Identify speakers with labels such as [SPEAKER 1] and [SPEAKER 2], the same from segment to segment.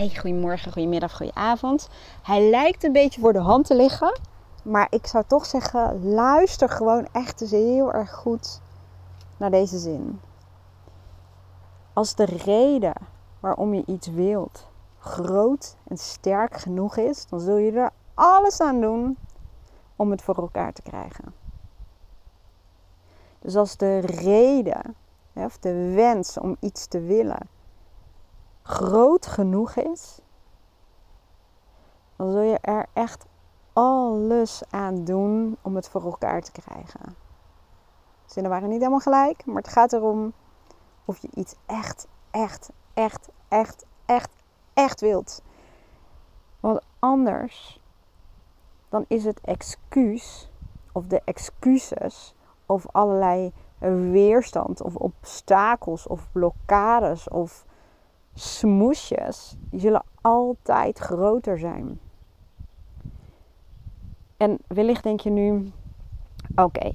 [SPEAKER 1] Hey, goedemorgen, goedemiddag, goedenavond. Hij lijkt een beetje voor de hand te liggen. Maar ik zou toch zeggen, luister gewoon echt eens heel erg goed naar deze zin. Als de reden waarom je iets wilt groot en sterk genoeg is, dan zul je er alles aan doen om het voor elkaar te krijgen. Dus als de reden of de wens om iets te willen groot genoeg is, dan zul je er echt alles aan doen om het voor elkaar te krijgen. Zinnen waren niet helemaal gelijk, maar het gaat erom of je iets echt, echt, echt, echt, echt, echt wilt. Want anders dan is het excuus of de excuses of allerlei weerstand of obstakels of blokkades of smoesjes, die zullen altijd groter zijn. En wellicht denk je nu, oké,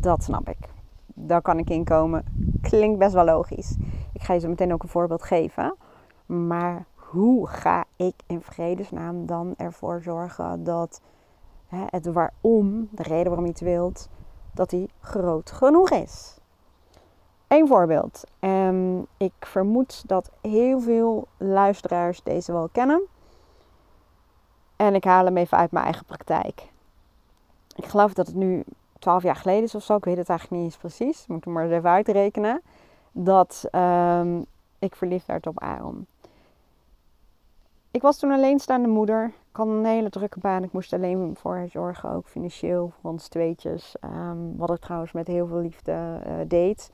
[SPEAKER 1] dat snap ik. Daar kan ik in komen. Klinkt best wel logisch. Ik ga je zo meteen ook een voorbeeld geven. Maar hoe ga ik in vredesnaam dan ervoor zorgen dat hè, het waarom, de reden waarom je het wilt, dat die groot genoeg is? Een voorbeeld. Um, ik vermoed dat heel veel luisteraars deze wel kennen. En ik haal hem even uit mijn eigen praktijk. Ik geloof dat het nu 12 jaar geleden is of zo. Ik weet het eigenlijk niet eens precies. Moet ik maar even uitrekenen. Dat um, ik verliefd werd op Aaron. Ik was toen alleenstaande moeder. Ik had een hele drukke baan. Ik moest alleen voor haar zorgen, ook financieel, voor ons tweetjes. Um, wat ik trouwens met heel veel liefde uh, deed.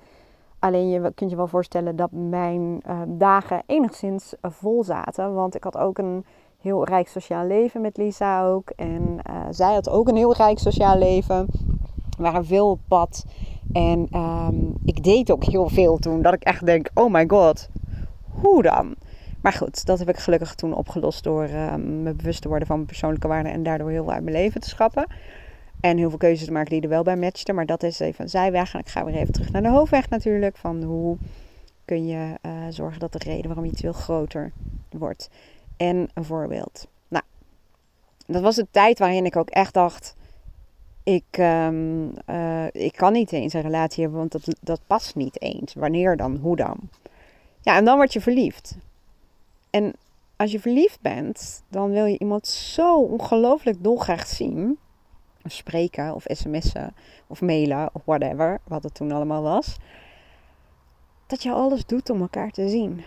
[SPEAKER 1] Alleen je kunt je wel voorstellen dat mijn uh, dagen enigszins vol zaten. Want ik had ook een heel rijk sociaal leven met Lisa ook. En uh, zij had ook een heel rijk sociaal leven. We waren veel op pad. En um, ik deed ook heel veel toen. Dat ik echt denk, oh my god, hoe dan? Maar goed, dat heb ik gelukkig toen opgelost door uh, me bewust te worden van mijn persoonlijke waarden. En daardoor heel veel uit mijn leven te schrappen. En heel veel keuzes te maken die er wel bij matchten. Maar dat is even een zijweg. En ik ga weer even terug naar de hoofdweg natuurlijk. Van hoe kun je uh, zorgen dat de reden waarom iets wil groter wordt. En een voorbeeld. Nou, dat was een tijd waarin ik ook echt dacht... Ik, um, uh, ik kan niet eens een relatie hebben, want dat, dat past niet eens. Wanneer dan? Hoe dan? Ja, en dan word je verliefd. En als je verliefd bent, dan wil je iemand zo ongelooflijk dolgraag zien spreken of sms'en of mailen of whatever, wat het toen allemaal was. Dat je alles doet om elkaar te zien.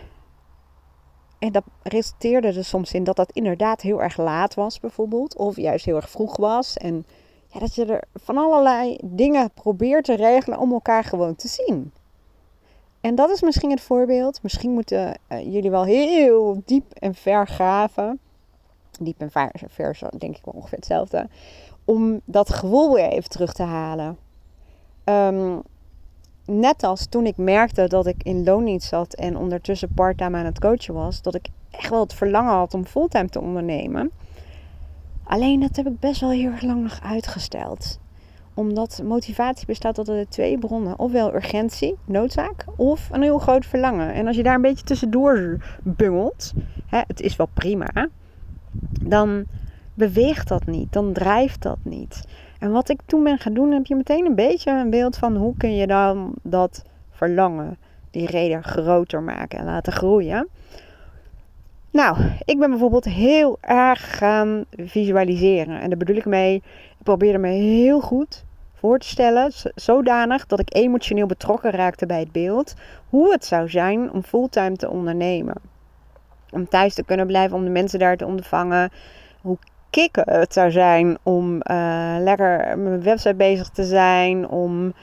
[SPEAKER 1] En dat resulteerde er soms in dat dat inderdaad heel erg laat was, bijvoorbeeld. Of juist heel erg vroeg was. En ja, dat je er van allerlei dingen probeert te regelen om elkaar gewoon te zien. En dat is misschien het voorbeeld. Misschien moeten uh, jullie wel heel diep en ver graven. Diep en ver, ver denk ik wel ongeveer hetzelfde om dat gevoel weer even terug te halen. Um, net als toen ik merkte dat ik in loondienst zat en ondertussen parttime aan het coachen was, dat ik echt wel het verlangen had om fulltime te ondernemen. Alleen dat heb ik best wel heel erg lang nog uitgesteld. Omdat motivatie bestaat uit twee bronnen. Ofwel urgentie, noodzaak, of een heel groot verlangen. En als je daar een beetje tussendoor bungelt, hè, het is wel prima, dan beweegt dat niet, dan drijft dat niet. En wat ik toen ben gaan doen, heb je meteen een beetje een beeld van hoe kun je dan dat verlangen, die reden groter maken en laten groeien. Nou, ik ben bijvoorbeeld heel erg gaan visualiseren. En daar bedoel ik mee, ik probeerde me heel goed voor te stellen, zodanig dat ik emotioneel betrokken raakte bij het beeld, hoe het zou zijn om fulltime te ondernemen. Om thuis te kunnen blijven, om de mensen daar te ontvangen. Hoe kicken het zou zijn om uh, lekker met mijn website bezig te zijn. Om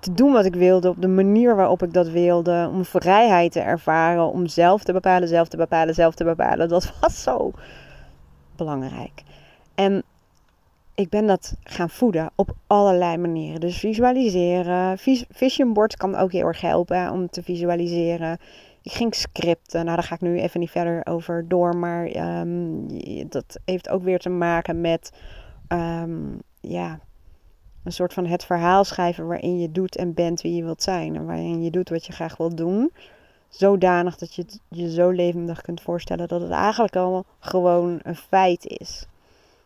[SPEAKER 1] te doen wat ik wilde op de manier waarop ik dat wilde. Om vrijheid te ervaren. Om zelf te bepalen, zelf te bepalen, zelf te bepalen. Dat was zo belangrijk. En ik ben dat gaan voeden op allerlei manieren. Dus visualiseren. Vision boards kan ook heel erg helpen om te visualiseren. Ik ging scripten. Nou, daar ga ik nu even niet verder over door. Maar um, dat heeft ook weer te maken met um, ja, een soort van het verhaal schrijven waarin je doet en bent wie je wilt zijn. En waarin je doet wat je graag wilt doen. zodanig dat je het je zo levendig kunt voorstellen dat het eigenlijk al gewoon een feit is.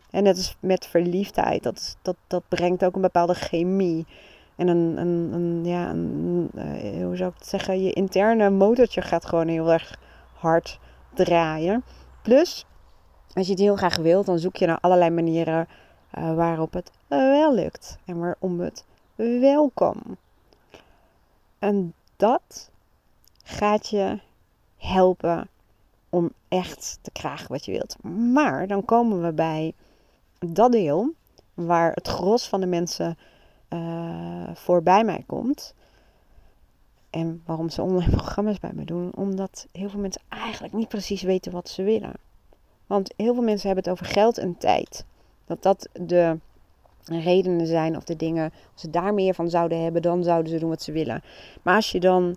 [SPEAKER 1] En net als met verliefdheid, dat, dat, dat brengt ook een bepaalde chemie. En een, een, een ja, een, uh, hoe zou ik het zeggen, je interne motortje gaat gewoon heel erg hard draaien. Plus, als je het heel graag wilt, dan zoek je naar allerlei manieren uh, waarop het wel lukt. En waarom het wel kan. En dat gaat je helpen om echt te krijgen wat je wilt. Maar dan komen we bij dat deel waar het gros van de mensen uh, voorbij mij komt. En waarom ze online programma's bij me doen. Omdat heel veel mensen eigenlijk niet precies weten wat ze willen. Want heel veel mensen hebben het over geld en tijd. Dat dat de redenen zijn of de dingen. Als ze daar meer van zouden hebben, dan zouden ze doen wat ze willen. Maar als je dan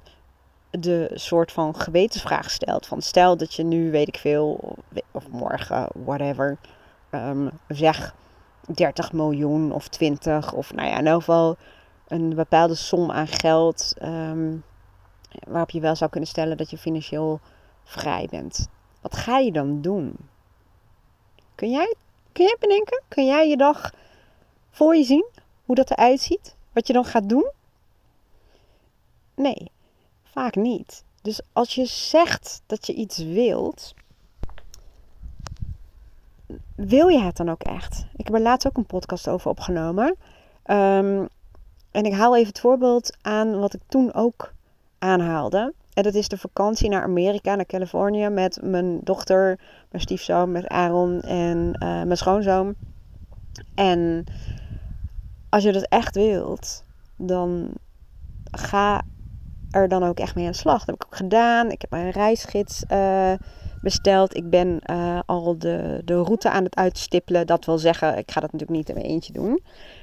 [SPEAKER 1] de soort van gewetensvraag stelt. Van stel dat je nu, weet ik veel, of morgen, whatever, um, zeg 30 miljoen of 20 of nou ja, in ieder geval een bepaalde som aan geld um, waarop je wel zou kunnen stellen dat je financieel vrij bent. Wat ga je dan doen? Kun jij, kun jij bedenken? Kun jij je dag voor je zien? Hoe dat eruit ziet? Wat je dan gaat doen? Nee, vaak niet. Dus als je zegt dat je iets wilt, wil je het dan ook echt? Ik heb er laatst ook een podcast over opgenomen. Um, en ik haal even het voorbeeld aan wat ik toen ook aanhaalde. En dat is de vakantie naar Amerika, naar Californië, met mijn dochter, mijn stiefzoon, met Aaron en uh, mijn schoonzoon. En als je dat echt wilt, dan ga er dan ook echt mee aan de slag. Dat heb ik ook gedaan. Ik heb een reisgids uh, besteld. Ik ben uh, al de, de route aan het uitstippelen. Dat wil zeggen, ik ga dat natuurlijk niet in mijn eentje doen.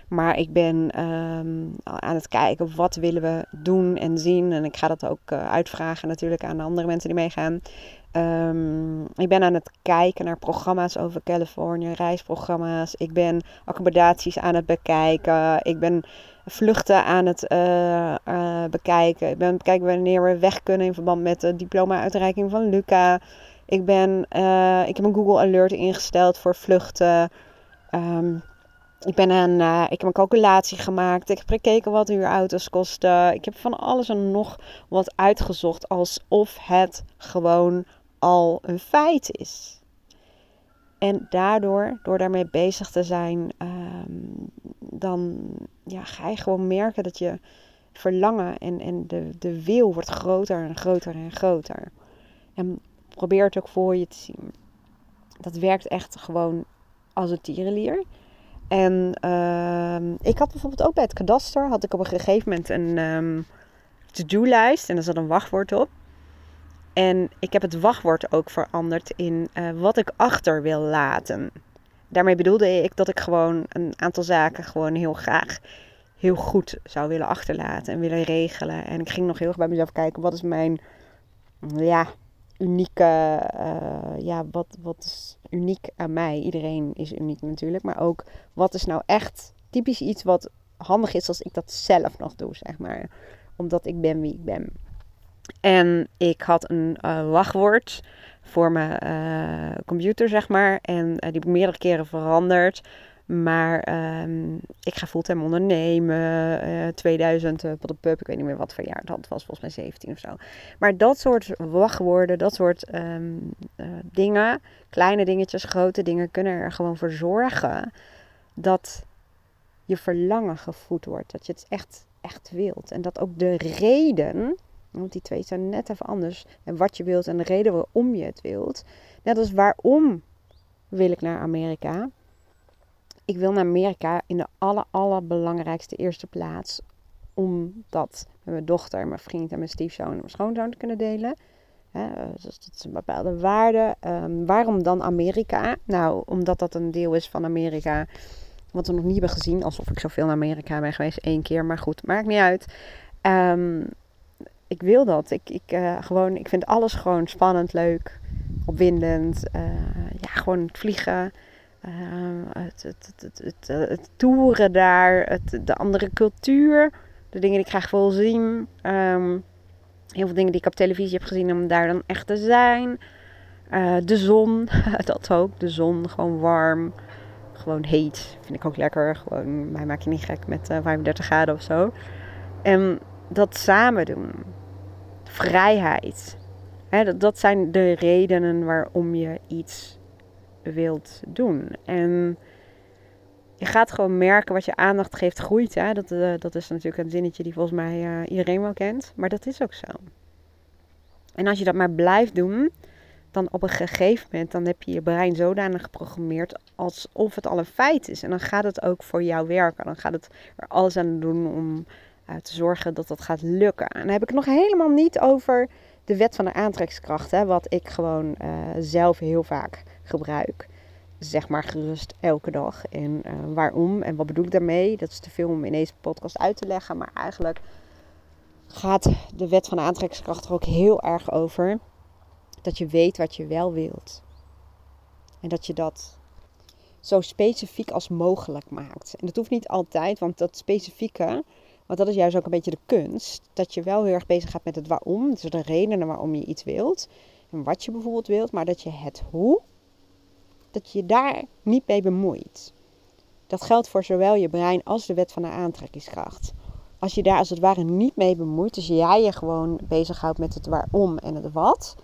[SPEAKER 1] Maar ik ben um, aan het kijken wat willen we doen en zien. En ik ga dat ook uh, uitvragen natuurlijk aan de andere mensen die meegaan. Um, ik ben aan het kijken naar programma's over Californië, reisprogramma's. Ik ben accommodaties aan het bekijken. Ik ben vluchten aan het uh, bekijken. Ik ben bekijken wanneer we weg kunnen in verband met de diploma-uitreiking van Luca. Ik, ben, ik heb een Google Alert ingesteld voor vluchten. Um, ik, ben een, uh, ik heb een calculatie gemaakt. Ik heb gekeken wat huurauto's kosten. Ik heb van alles en nog wat uitgezocht. Alsof het gewoon al een feit is. En daardoor, door daarmee bezig te zijn, um, dan ja, ga je gewoon merken dat je verlangen en, en de, de wil wordt groter en groter en groter. En probeer het ook voor je te zien. Dat werkt echt gewoon als een tierenlier. En uh, ik had bijvoorbeeld ook bij het kadaster, had ik op een gegeven moment een um, to-do-lijst en daar zat een wachtwoord op. En ik heb het wachtwoord ook veranderd in uh, wat ik achter wil laten. Daarmee bedoelde ik dat ik gewoon een aantal zaken gewoon heel graag heel goed zou willen achterlaten en willen regelen. En ik ging nog heel erg bij mezelf kijken, wat is mijn ja, unieke, uh, ja, wat, wat is uniek aan mij? Iedereen is uniek natuurlijk, maar ook wat is nou echt typisch iets wat handig is als ik dat zelf nog doe, zeg maar. Omdat ik ben wie ik ben. En ik had een uh, wachtwoord voor mijn uh, computer, zeg maar. En die heb ik meerdere keren veranderd. Maar um, ik ga fulltime ondernemen. Uh, 2000, uh, de pub, ik weet niet meer wat voor jaar dat was, volgens mij 17 of zo. Maar dat soort wachtwoorden, dat soort um, uh, dingen, kleine dingetjes, grote dingen, kunnen er gewoon voor zorgen dat je verlangen gevoed wordt. Dat je het echt, echt wilt. En dat ook de reden, want die twee zijn net even anders. En wat je wilt en de reden waarom je het wilt. Net als waarom wil ik naar Amerika ik wil naar Amerika in de aller, allerbelangrijkste eerste plaats. Omdat met mijn dochter, mijn vriend en mijn stiefzoon en mijn schoonzoon te kunnen delen. Dus dat is een bepaalde waarde. Um, waarom dan Amerika? Nou, omdat dat een deel is van Amerika. Wat we nog niet hebben gezien. Alsof ik zoveel naar Amerika ben geweest. één keer. Maar goed, maakt niet uit. Um, ik wil dat. Ik, ik, uh, gewoon, ik vind alles gewoon spannend, leuk, opwindend. Uh, ja, gewoon het vliegen. Uh, het, het, het, het, toeren daar, de andere cultuur, de dingen die ik graag wil zien. Um, Heel veel dingen die ik op televisie heb gezien om daar dan echt te zijn. Eh, de zon, dat ook. De zon, gewoon warm. Gewoon heet. Vind ik ook lekker. Gewoon, mij maak je niet gek met uh, eh, 35 graden of zo. En dat samen doen. Vrijheid. dat, dat zijn de redenen waarom je iets wilt doen. En je gaat gewoon merken wat je aandacht geeft groeit. Hè? Dat, uh, dat is natuurlijk een zinnetje die volgens mij uh, iedereen wel kent. Maar dat is ook zo. En als je dat maar blijft doen, dan op een gegeven moment dan heb je je brein zodanig geprogrammeerd alsof het al een feit is. En dan gaat het ook voor jou werken. Dan gaat het er alles aan doen om uh, te zorgen dat dat gaat lukken. En dan heb ik het nog helemaal niet over de wet van de aantrekkingskracht. Hè, wat ik gewoon zelf heel vaak gebruik zeg maar gerust elke dag. En uh, waarom en wat bedoel ik daarmee? Dat is te veel om in deze podcast uit te leggen. Maar eigenlijk gaat de wet van aantrekkingskracht er ook heel erg over dat je weet wat je wel wilt. En dat je dat zo specifiek als mogelijk maakt. En dat hoeft niet altijd, want dat specifieke, want dat is juist ook een beetje de kunst, dat je wel heel erg bezig gaat met het waarom, dus de redenen waarom je iets wilt en wat je bijvoorbeeld wilt, maar dat je het hoe dat je daar niet mee bemoeit. Dat geldt voor zowel je brein als de wet van de aantrekkingskracht. Als je daar als het ware niet mee bemoeit, dus jij je gewoon bezighoudt met het waarom en het wat,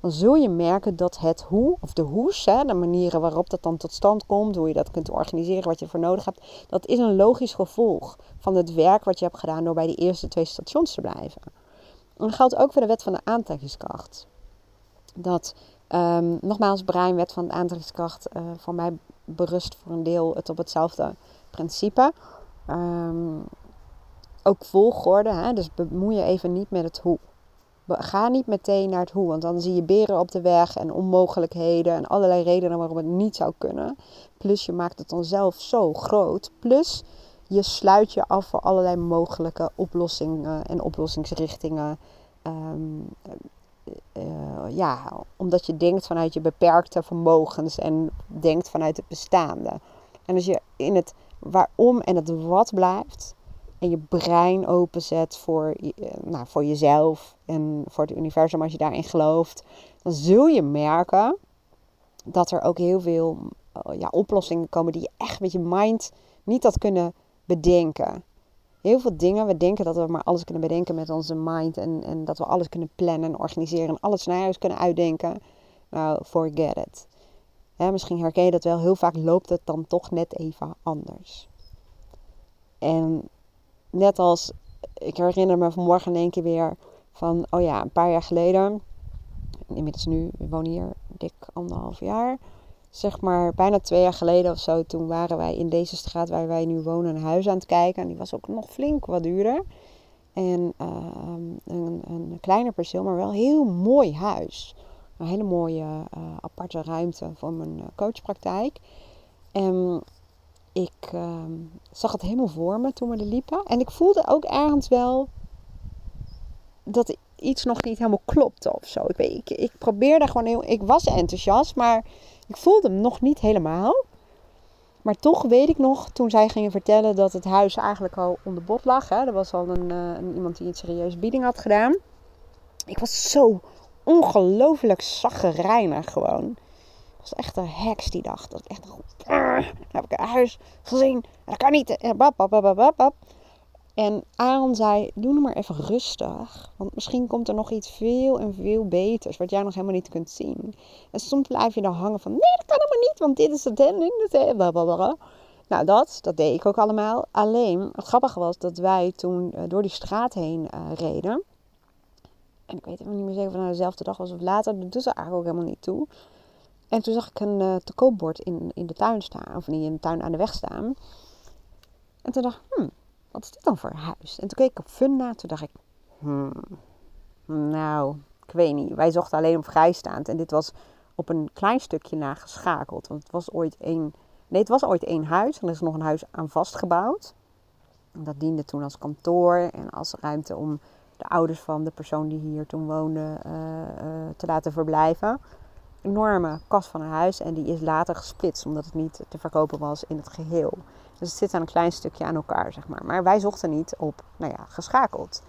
[SPEAKER 1] dan zul je merken dat het hoe, of de hoes, hè, de manieren waarop dat dan tot stand komt, hoe je dat kunt organiseren, wat je voor nodig hebt, dat is een logisch gevolg van het werk wat je hebt gedaan door bij de eerste twee stations te blijven. En dat geldt ook voor de wet van de aantrekkingskracht. Dat Um, nogmaals, breinwet van de aantrekkingskracht uh, voor mij berust voor een deel het op hetzelfde principe. Um, ook volgorde, hè? dus bemoei je even niet met het hoe. Ga niet meteen naar het hoe, want dan zie je beren op de weg en onmogelijkheden en allerlei redenen waarom het niet zou kunnen. Plus je maakt het dan zelf zo groot. Plus je sluit je af voor allerlei mogelijke oplossingen en oplossingsrichtingen. Um, uh, ja, omdat je denkt vanuit je beperkte vermogens en denkt vanuit het bestaande. En als je in het waarom en het wat blijft en je brein openzet voor, uh, nou, voor jezelf en voor het universum als je daarin gelooft, dan zul je merken dat er ook heel veel uh, ja, oplossingen komen die je echt met je mind niet had kunnen bedenken heel veel dingen. We denken dat we maar alles kunnen bedenken met onze mind. En, en dat we alles kunnen plannen en organiseren. En alle scenario's kunnen uitdenken. Nou, forget it. misschien herken je dat wel. Heel vaak loopt het dan toch net even anders. En net als, ik herinner me vanmorgen in één keer weer van, oh ja, een paar jaar geleden. Inmiddels nu, we wonen hier dik anderhalf jaar zeg maar bijna twee jaar geleden of zo, toen waren wij in deze straat waar wij nu wonen een huis aan het kijken. En die was ook nog flink wat duurder. En ehm, een, een kleiner perceel, maar wel heel mooi huis. Een hele mooie uh, aparte ruimte voor mijn uh, coachpraktijk. En ik ehm, zag het helemaal voor me toen we er liepen. En ik voelde ook ergens wel dat iets nog niet helemaal klopte of zo. Ik, ik, ik probeerde gewoon heel... Ik was enthousiast, maar ik voelde hem nog niet helemaal. Maar toch weet ik nog, toen zij gingen vertellen dat het huis eigenlijk al onder bod lag. Hè, er was al een, een, iemand die een serieuze bieding had gedaan. Ik was zo ongelooflijk zaggerijnig gewoon. Ik was echt een heks die dag. Dat echt, dan heb ik een huis gezien. Dat kan niet. Bap, bap, bap, bap, bap. En Aaron zei, doe nu maar even rustig. Want misschien komt er nog iets veel en veel beters. Wat jij nog helemaal niet kunt zien. En soms blijf je dan hangen van, nee dat kan helemaal niet. Want dit is het en dit is het. Nou dat, dat deed ik ook allemaal. Alleen, het grappige was dat wij toen uh, door die straat heen uh, reden. En ik weet even niet meer zeker of het nou dezelfde dag was of later. Dat doet er eigenlijk ook helemaal niet toe. En toen zag ik een uh, in, in de tuin staan. Of niet in de tuin aan de weg staan. En toen dacht ik, hmm, wat is dit dan voor huis? En toen keek ik op Funda, toen dacht ik, hmm, nou, ik weet niet. Wij zochten alleen op vrijstaand en dit was op een klein stukje nageschakeld. Want het was ooit één, nee, het was ooit één huis en er is nog een huis aan vastgebouwd. Dat diende toen als kantoor en als ruimte om de ouders van de persoon die hier toen woonde uh, uh, te laten verblijven. Enorme kast van een huis en die is later gesplitst omdat het niet te verkopen was in het geheel. Dus het zit aan een klein stukje aan elkaar, zeg maar. Maar wij zochten niet op, nou ja, geschakeld.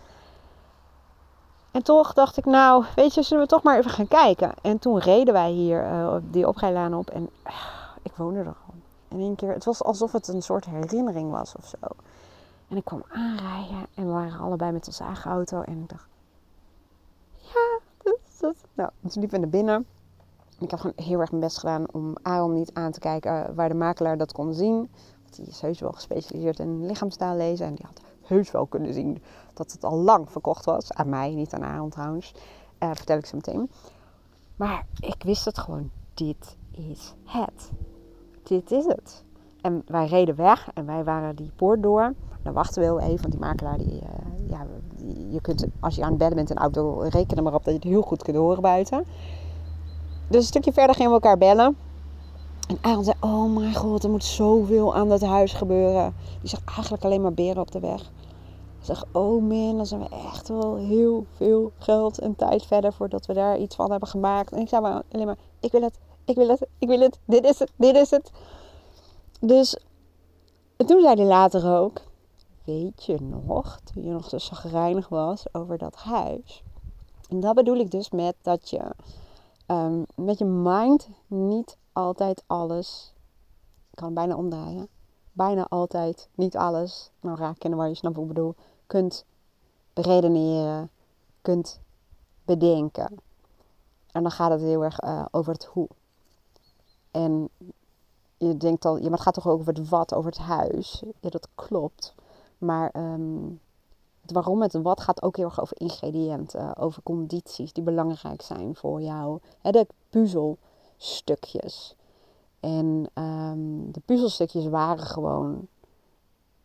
[SPEAKER 1] En toch dacht ik, nou, weet je, zullen we toch maar even gaan kijken. En toen reden wij hier uh, die oprijlaan op en uh, ik woonde er al. In één keer, het was alsof het een soort herinnering was of zo. En ik kwam aanrijden en we waren allebei met onze eigen auto. En ik dacht, ja, dat is het. Nou, toen liepen we naar binnen. Ik heb gewoon heel erg mijn best gedaan om Aaron niet aan te kijken waar de makelaar dat kon zien. Die is heus wel gespecialiseerd in lichaamstaal lezen. En die had heus wel kunnen zien dat het al lang verkocht was. Aan mij, niet aan Aaron trouwens. Uh, vertel ik ze meteen. Maar ik wist het gewoon. Dit is het. Dit is het. En wij reden weg en wij waren die poort door. Dan wachten we heel even, want die makelaar, die, uh, ja, je kunt, als je aan het bellen bent in de auto, reken er maar op dat je het heel goed kunt horen buiten. Dus een stukje verder gingen we elkaar bellen. En Aaron zei, oh mijn god, er moet zoveel aan dat huis gebeuren. Die zag eigenlijk alleen maar beren op de weg. Hij zegt, oh man, dan zijn we echt wel heel veel geld en tijd verder voordat we daar iets van hebben gemaakt. En ik zei maar alleen maar, ik wil het, ik wil het, ik wil het, dit is het, dit is het. Dus toen zei hij later ook, weet je nog, toen je nog zo zagrijnig was over dat huis. En dat bedoel ik dus met dat je um, met je mind niet altijd alles, ik kan bijna omdraaien, bijna altijd niet alles, nou raak in waar je wat ik bedoel, kunt beredeneren, kunt bedenken. En dan gaat het heel erg uh, over het hoe. En je denkt al, ja, maar het gaat toch ook over het wat, over het huis. Ja, dat klopt. Maar um, het waarom het wat gaat ook heel erg over ingrediënten, over condities die belangrijk zijn voor jou. He, de puzzelstukjes. En um, de puzzelstukjes waren gewoon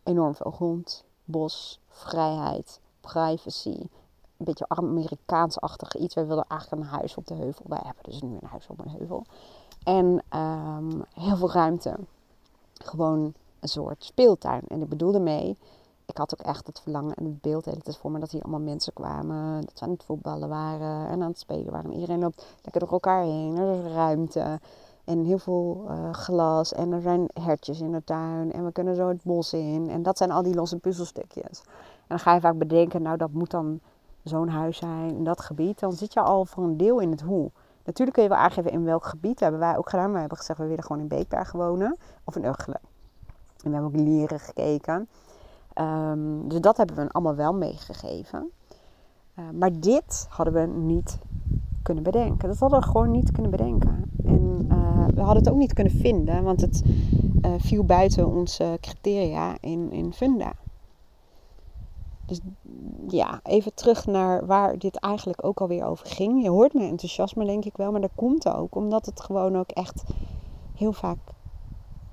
[SPEAKER 1] enorm veel grond, bos, vrijheid, privacy. Een beetje Amerikaans-achtig iets. Wij wilden eigenlijk een huis op de heuvel. Wij hebben dus nu een huis op een heuvel. En um, heel veel ruimte. Gewoon een soort speeltuin. En ik bedoelde mee ik had ook echt het verlangen en het beeld tijd voor me dat hier allemaal mensen kwamen. Dat ze aan het voetballen waren en aan het spelen waren. Iedereen loopt lekker door elkaar heen. Er is ruimte en heel veel uh, glas. En er zijn hertjes in de tuin. En we kunnen zo het bos in. En dat zijn al die losse puzzelstukjes. En dan ga je vaak bedenken, nou dat moet dan zo'n huis zijn in dat gebied. Dan zit je al voor een deel in het hoe. Natuurlijk kun je wel aangeven in welk gebied. Dat hebben wij ook gedaan. We hebben gezegd, we willen gewoon in Beekberg wonen. Of in Uggelen. En we hebben ook leren gekeken. Um, dus dat hebben we allemaal wel meegegeven. Uh, maar dit hadden we niet kunnen bedenken. Dat hadden we gewoon niet kunnen bedenken. En uh, we hadden het ook niet kunnen vinden, want het uh, viel buiten onze criteria in, in Funda. Dus ja, even terug naar waar dit eigenlijk ook alweer over ging. Je hoort mijn enthousiasme denk ik wel, maar dat komt ook omdat het gewoon ook echt heel vaak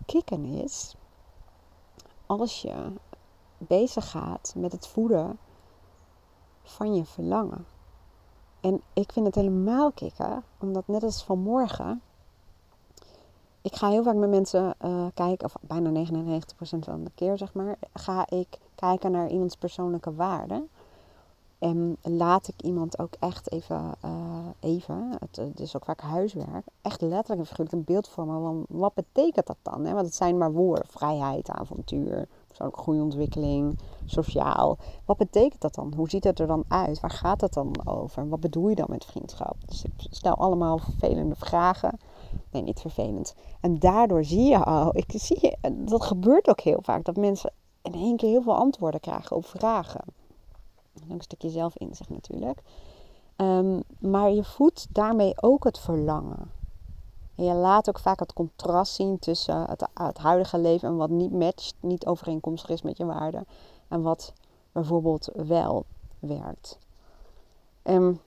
[SPEAKER 1] kicken is. Als je bezig gaat met het voeden van je verlangen. En ik vind het helemaal kicken, omdat net als vanmorgen, ik ga heel vaak met mensen uh, kijken, of bijna 99% van de keer zeg maar, ga ik kijken naar iemands persoonlijke waarden. En laat ik iemand ook echt even, uh, even het, het, is ook vaak huiswerk, echt letterlijk en figuurlijk een beeld vormen van wat betekent dat dan? Hè? Want het zijn maar woorden, vrijheid, avontuur, persoonlijke groeiontwikkeling, sociaal. Wat betekent dat dan? Hoe ziet het er dan uit? Waar gaat het dan over? Wat bedoel je dan met vriendschap? Dus ik stel allemaal vervelende vragen. Nee, niet vervelend. En daardoor zie je al, ik zie, dat gebeurt ook heel vaak, dat mensen in één keer heel veel antwoorden krijgen op vragen. Ook een stukje zelf inzicht natuurlijk. Um, maar je voedt daarmee ook het verlangen. En je laat ook vaak het contrast zien tussen het, huidige leven en wat niet matcht, niet overeenkomstig is met je waarden. En wat bijvoorbeeld wel werkt. En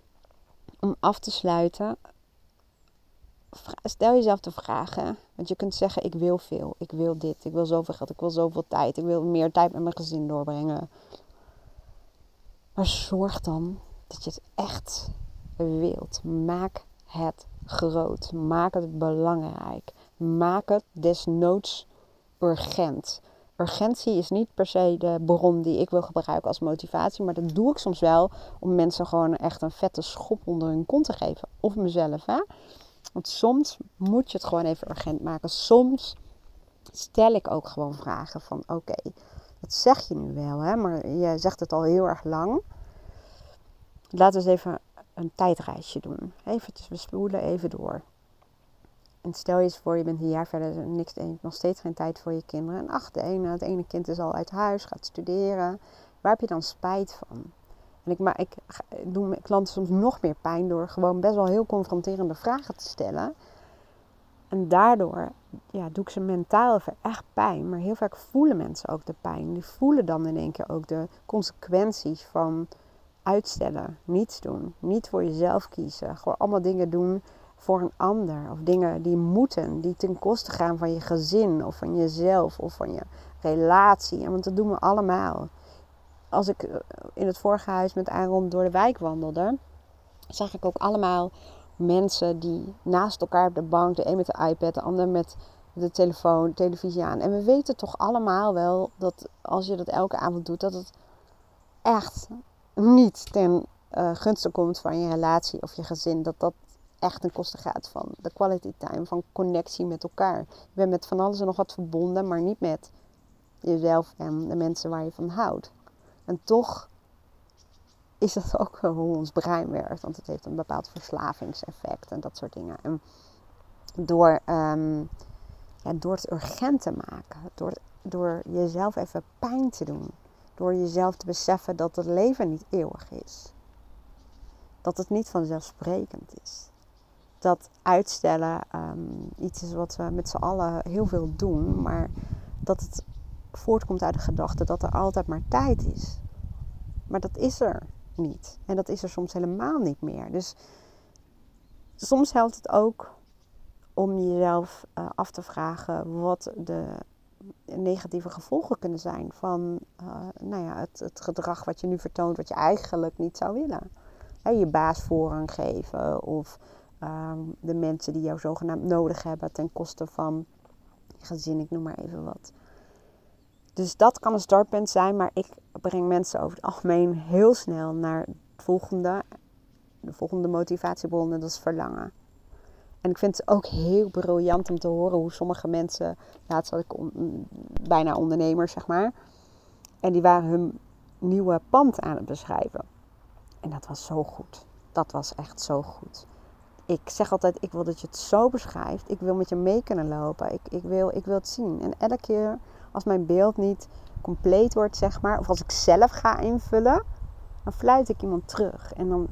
[SPEAKER 1] om af te sluiten, stel jezelf de vragen. Want je kunt zeggen: Ik wil veel, ik wil dit, ik wil zoveel geld, ik wil zoveel tijd, ik wil meer tijd met mijn gezin doorbrengen. Maar zorg dan dat je het echt wilt. Maak het groot. Maak het belangrijk. Maak het desnoods urgent. Urgentie is niet per se de bron die ik wil gebruiken als motivatie, maar dat doe ik soms wel om mensen gewoon echt een vette schop onder hun kont te geven. Of mezelf. Hè? Want soms moet je het gewoon even urgent maken. Soms stel ik ook gewoon vragen van oké, dat zeg je nu wel, hè, maar je zegt het al heel erg lang. Laten we eens even een tijdreisje doen. Eventjes, we spoelen even door. En stel je eens voor, je bent een jaar verder, niks, nog steeds geen tijd voor je kinderen. En ach, de ene, het ene kind is al uit huis, gaat studeren. Waar heb je dan spijt van? En ik, maar ik doe mijn klanten soms nog meer pijn door gewoon best wel heel confronterende vragen te stellen. En daardoor ja, doe ik ze mentaal even echt pijn. Maar heel vaak voelen mensen ook de pijn. Die voelen dan in één keer ook de consequenties van uitstellen, niets doen, niet voor jezelf kiezen. Gewoon allemaal dingen doen voor een ander. Of dingen die moeten, die ten koste gaan van je gezin of van jezelf of van je relatie. Want dat doen we allemaal. Als ik eh, in het vorige huis met Aaron door de wijk wandelde, zag ik ook allemaal mensen die naast elkaar op de bank, de een met de iPad, de ander met de telefoon, televisie aan. En we weten toch allemaal wel dat als je dat elke avond doet, dat het echt niet ten uh, gunste komt van je relatie of je gezin. Dat dat echt ten koste gaat van de quality time, van connectie met elkaar. Je bent met van alles en nog wat verbonden, maar niet met jezelf en de mensen waar je van houdt. En toch is dat ook hoe ons brein werkt, want het heeft een bepaald verslavingseffect en dat soort dingen. En door, um, ja, door het urgent te maken, door, door jezelf even pijn te doen, door jezelf te beseffen dat het leven niet eeuwig is. Dat het niet vanzelfsprekend is. Dat uitstellen um, iets is wat we met z'n allen heel veel doen, maar dat het voortkomt uit de gedachte dat er altijd maar tijd is. Maar dat is er niet. En dat is er soms helemaal niet meer. Dus soms helpt het ook om jezelf uh, af te vragen wat de negatieve gevolgen kunnen zijn van uh, nou ja, het, het, gedrag wat je nu vertoont, wat je eigenlijk niet zou willen. je baas voorrang geven of um, de mensen die jou zogenaamd nodig hebben ten koste van je gezin, ik noem maar even wat. Dus dat kan een startpunt zijn, maar ik breng mensen over het algemeen heel snel naar het volgende, de volgende motivatiebron en dat is verlangen. En ik vind het ook heel briljant om te horen hoe sommige mensen, laatst had ik bijna ondernemers zeg maar, en die waren hun nieuwe pand aan het beschrijven. En dat was zo goed. Dat was echt zo goed. Ik zeg altijd, ik wil dat je het zo beschrijft. Ik wil met je mee kunnen lopen. Ik, ik, wil, ik wil het zien. En elke keer als mijn beeld niet compleet wordt, zeg maar, of als ik zelf ga invullen, dan fluit ik iemand terug. En dan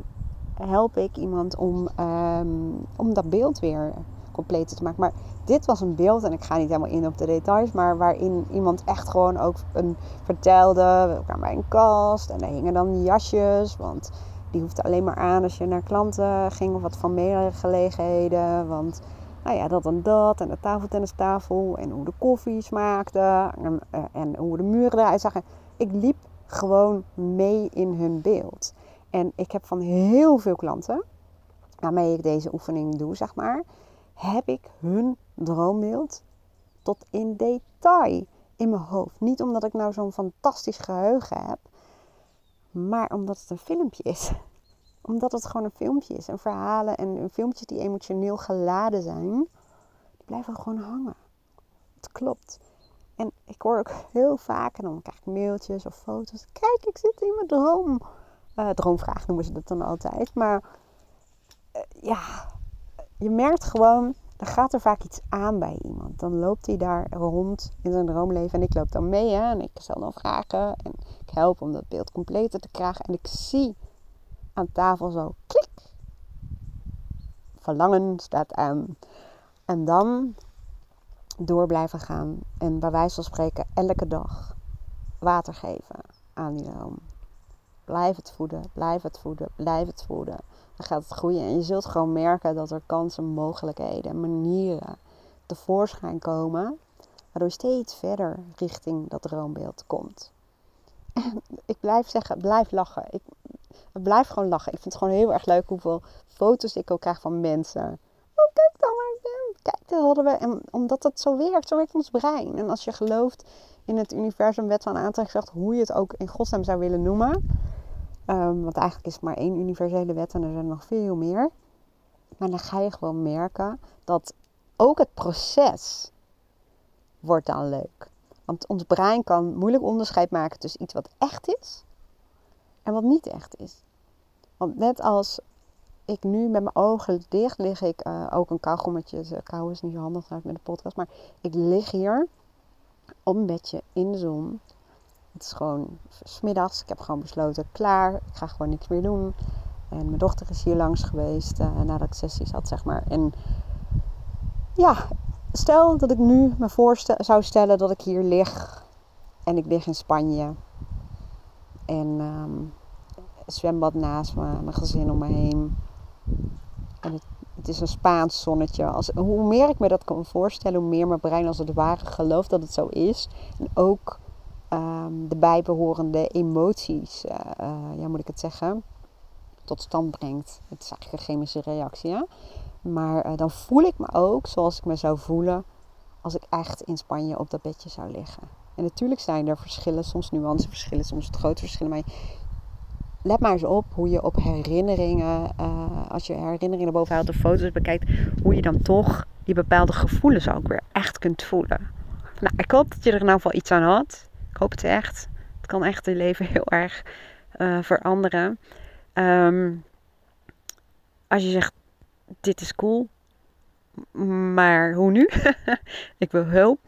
[SPEAKER 1] help ik iemand om, um, om dat beeld weer compleet te maken. Maar dit was een beeld, en ik ga niet helemaal in op de details, maar waarin iemand echt gewoon ook een, vertelde. We kwamen bij een kast en daar hingen dan jasjes, want die hoefde alleen maar aan als je naar klanten ging of wat van gelegenheden. Want nou ja, dat en dat. En de tafeltennistafel. En hoe de koffie smaakte. En, eh, en hoe de muren eruit zagen. Ik liep gewoon mee in hun beeld. En ik heb van heel veel klanten, waarmee ik deze oefening doe, zeg maar, heb ik hun droombeeld tot in detail in mijn hoofd. Niet omdat ik nou zo'n fantastisch geheugen heb, maar omdat het een filmpje is omdat het gewoon een filmpje is. En verhalen en filmpjes die emotioneel geladen zijn, die blijven gewoon hangen. Het klopt. En ik hoor ook heel vaak, en dan krijg ik mailtjes of foto's. Kijk, ik zit in mijn droom. Uh, droomvraag noemen ze dat dan altijd. Maar uh, ja, je merkt gewoon, er gaat er vaak iets aan bij iemand. Dan loopt hij daar rond in zijn droomleven. En ik loop dan mee. Hè, en ik stel dan vragen. En ik help om dat beeld completer te krijgen. En ik zie aan tafel zo klik. Verlangen staat aan. En dan door blijven gaan. En bij wijze van spreken elke dag water geven aan die droom. Blijf het voeden, blijf het voeden, blijf het voeden. Dan gaat het groeien. En je zult gewoon merken dat er kansen, mogelijkheden, manieren tevoorschijn komen. Waardoor je steeds verder richting dat droombeeld komt. En ik blijf zeggen, blijf lachen. Ik, blijf gewoon lachen. Ik vind het gewoon heel erg leuk hoeveel foto's ik ook krijg van mensen. Oh, kijk dan maar. Kijk, dat hadden we. En omdat dat zo werkt, zo werkt ons brein. En als je gelooft in het universum, wet van aantrekkingskracht, hoe je het ook in godsnaam zou willen noemen. Um, want eigenlijk is het maar één universele wet en er zijn nog veel meer. Maar dan ga je gewoon merken dat ook het proces wordt dan leuk. Want ons brein kan moeilijk onderscheid maken tussen iets wat echt is en wat niet echt is. Want net als ik nu met mijn ogen dicht lig, ik uh, ook een kauwgommetje. Kou is niet zo handig met de podcast. Maar ik lig hier op een bedje in de zon. Het is gewoon smiddags. Ik heb gewoon besloten, klaar. Ik ga gewoon niks meer doen. En mijn dochter is hier langs geweest uh, nadat ik sessies had, zeg maar. En ja, stel dat ik nu me voorstel, zou stellen dat ik hier lig. En ik lig in Spanje. En um, zwembad naast me, mijn gezin om me heen. En het, het, is een Spaans zonnetje. Als, hoe meer ik me dat kan voorstellen, hoe meer mijn brein als het ware gelooft dat het zo is. En ook um, de bijbehorende emoties, uh, ja moet ik het zeggen, tot stand brengt. Het is eigenlijk een chemische reactie. Maar uh, dan voel ik me ook zoals ik me zou voelen als ik echt in Spanje op dat bedje zou liggen. En natuurlijk zijn er verschillen, soms nuanceverschillen, soms grote verschillen. Maar let maar eens op hoe je op herinneringen, als je herinneringen boven haalt de foto's bekijkt, hoe je dan toch die bepaalde gevoelens ook weer echt kunt voelen. Nou, ik hoop dat je er in ieder geval iets aan had. Ik hoop het echt. Het kan echt je leven heel erg uh, veranderen. Um, als je zegt, dit is cool, maar hoe nu? ik wil hulp.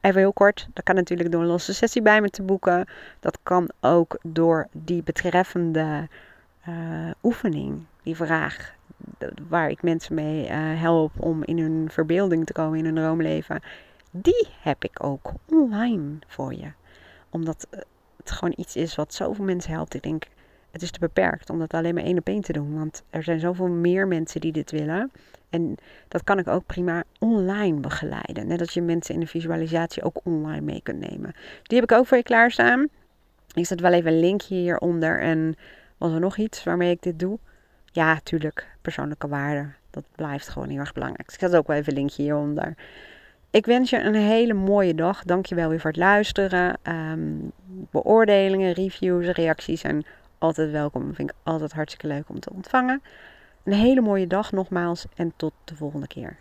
[SPEAKER 1] Even heel kort, dat kan natuurlijk door een losse sessie bij me te boeken. Dat kan ook door die betreffende uh, oefening, die vraag, waar ik mensen mee uh, help om in hun verbeelding te komen, in hun droomleven. Die heb ik ook online voor je. Omdat het gewoon iets is wat zoveel mensen helpt. Ik denk, het is te beperkt om dat alleen maar één op één te doen. Want er zijn zoveel meer mensen die dit willen. En dat kan ik ook prima online begeleiden. Net als je mensen in de visualisatie ook online mee kunt nemen. Die heb ik ook voor je klaarstaan. Ik zet wel even een linkje hieronder. En was er nog iets waarmee ik dit doe? Ja, tuurlijk. Persoonlijke waarde. Dat blijft gewoon heel erg belangrijk. Dus ik zet ook wel even een linkje hieronder. Ik wens je een hele mooie dag. Dankjewel weer voor het luisteren. Um, beoordelingen, reviews, reacties zijn altijd welkom. Vind ik altijd hartstikke leuk om te ontvangen. Een hele mooie dag nogmaals en tot de volgende keer.